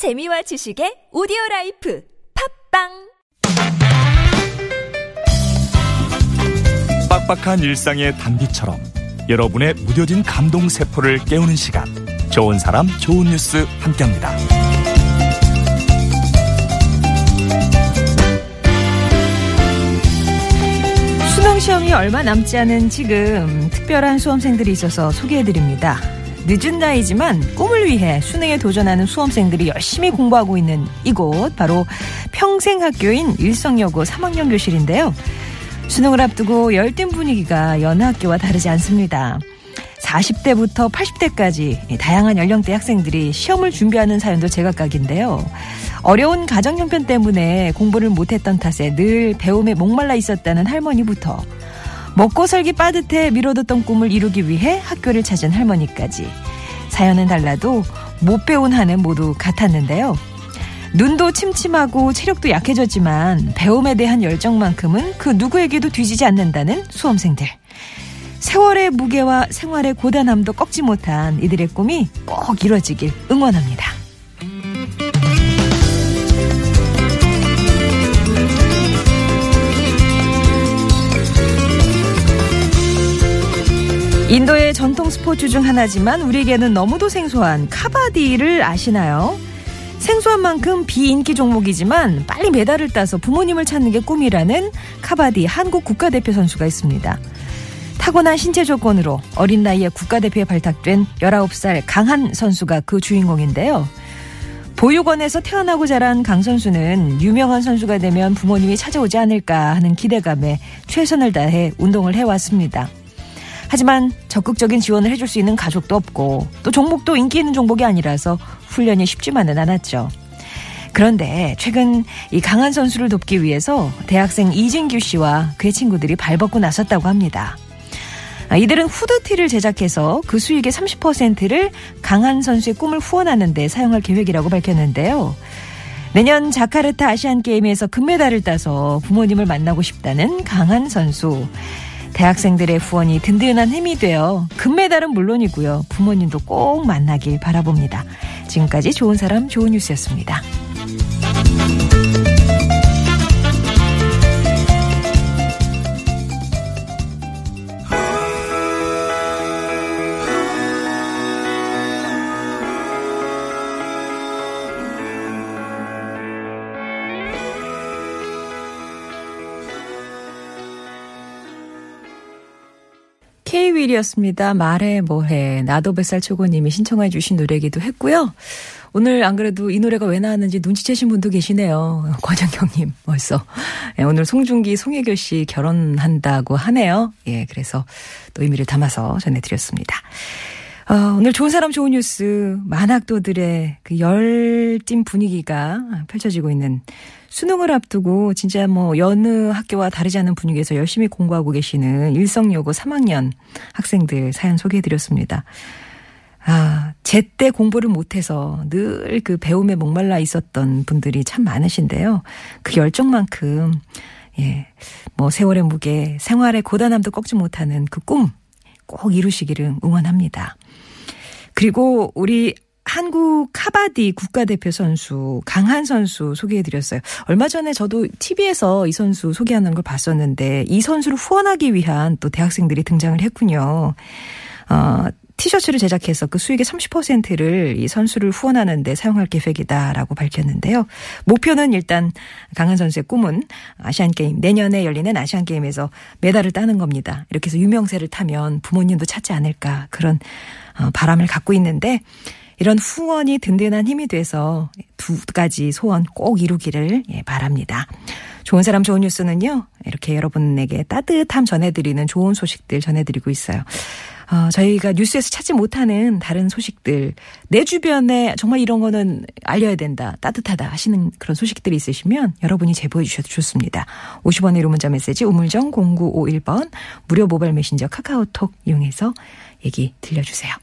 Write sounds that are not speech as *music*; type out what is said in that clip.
재미와 지식의 오디오 라이프 팟빵 빡빡한 일상의 단비처럼 여러분의 무뎌진 감동 세포를 깨우는 시간 좋은 사람 좋은 뉴스 함께합니다. 수능 시험이 얼마 남지 않은 지금 특별한 수험생들이 있어서 소개해드립니다. 늦은 나이지만 꿈을 위해 수능에 도전하는 수험생들이 열심히 공부하고 있는 이곳 바로 평생학교인 일성여고 3학년 교실인데요. 수능을 앞두고 열띤 분위기가 여느 학교와 다르지 않습니다. 40대부터 80대까지 다양한 연령대 학생들이 시험을 준비하는 사연도 제각각인데요. 어려운 가정 형편 때문에 공부를 못했던 탓에 늘 배움에 목말라 있었다는 할머니부터 먹고 살기 빠듯해 미뤄뒀던 꿈을 이루기 위해 학교를 찾은 할머니까지 사연은 달라도 못 배운 한은 모두 같았는데요. 눈도 침침하고 체력도 약해졌지만 배움에 대한 열정만큼은 그 누구에게도 뒤지지 않는다는 수험생들. 세월의 무게와 생활의 고단함도 꺾지 못한 이들의 꿈이 꼭 이루어지길 응원합니다. 인도의 전통 스포츠 중 하나지만 우리에게는 너무도 생소한 카바디를 아시나요? 생소한 만큼 비인기 종목이지만 빨리 메달을 따서 부모님을 찾는 게 꿈이라는 카바디 한국 국가대표 선수가 있습니다. 타고난 신체 조건으로 어린 나이에 국가대표에 발탁된 19살 강한 선수가 그 주인공인데요. 보육원에서 태어나고 자란 강 선수는 유명한 선수가 되면 부모님이 찾아오지 않을까 하는 기대감에 최선을 다해 운동을 해왔습니다. 하지만 적극적인 지원을 해줄 수 있는 가족도 없고 또 종목도 인기 있는 종목이 아니라서 훈련이 쉽지만은 않았죠. 그런데 최근 이 강한 선수를 돕기 위해서 대학생 이진규 씨와 그의 친구들이 발벗고 나섰다고 합니다. 아, 이들은 후드티를 제작해서 그 수익의 30%를 강한 선수의 꿈을 후원하는 데 사용할 계획이라고 밝혔는데요. 내년 자카르타 아시안 게임에서 금메달을 따서 부모님을 만나고 싶다는 강한 선수. 대학생들의 후원이 든든한 힘이 되어 금메달은 물론이고요. 부모님도 꼭 만나길 바라봅니다. 지금까지 좋은 사람 좋은 뉴스였습니다. K-윌이었습니다. 말해 뭐해. 나도 뱃살 초고님이 신청해 주신 노래기도 했고요. 오늘 안 그래도 이 노래가 왜 나왔는지 눈치채신 분도 계시네요. *laughs* 권영경님 벌써. 예, 오늘 송중기, 송혜교 씨 결혼한다고 하네요. 예, 그래서 또 의미를 담아서 전해드렸습니다. 어, 오늘 좋은 사람 좋은 뉴스 만학도들의 그 열띤 분위기가 펼쳐지고 있는 수능을 앞두고 진짜 뭐 여느 학교와 다르지 않은 분위기에서 열심히 공부하고 계시는 일성여고 3학년 학생들 사연 소개해드렸습니다. 아, 제때 공부를 못해서 늘 그 배움에 목말라 있었던 분들이 참 많으신데요. 그 열정만큼, 예, 뭐 세월의 무게, 생활의 고단함도 꺾지 못하는 그 꿈 꼭 이루시기를 응원합니다. 그리고 우리 한국 카바디 국가대표 선수 강한 선수 소개해드렸어요. 얼마 전에 저도 TV에서 이 선수 소개하는 걸 봤었는데 이 선수를 후원하기 위한 또 대학생들이 등장을 했군요. 어, 티셔츠를 제작해서 그 수익의 30%를 이 선수를 후원하는 데 사용할 계획이다라고 밝혔는데요. 목표는 일단 강한 선수의 꿈은 아시안 게임 내년에 열리는 아시안 게임에서 메달을 따는 겁니다. 이렇게 해서 유명세를 타면 부모님도 찾지 않을까 그런 어, 바람을 갖고 있는데 이런 후원이 든든한 힘이 돼서 두 가지 소원 꼭 이루기를 예, 바랍니다. 좋은 사람 좋은 뉴스는요. 이렇게 여러분에게 따뜻함 전해드리는 좋은 소식들 전해드리고 있어요. 어, 저희가 뉴스에서 찾지 못하는 다른 소식들, 내 주변에 정말 이런 거는 알려야 된다, 따뜻하다 하시는 그런 소식들이 있으시면 여러분이 제보해 주셔도 좋습니다. 50원의 1호 문자 메시지 우물정 0951번 무료 모바일 메신저 카카오톡 이용해서 얘기 들려주세요.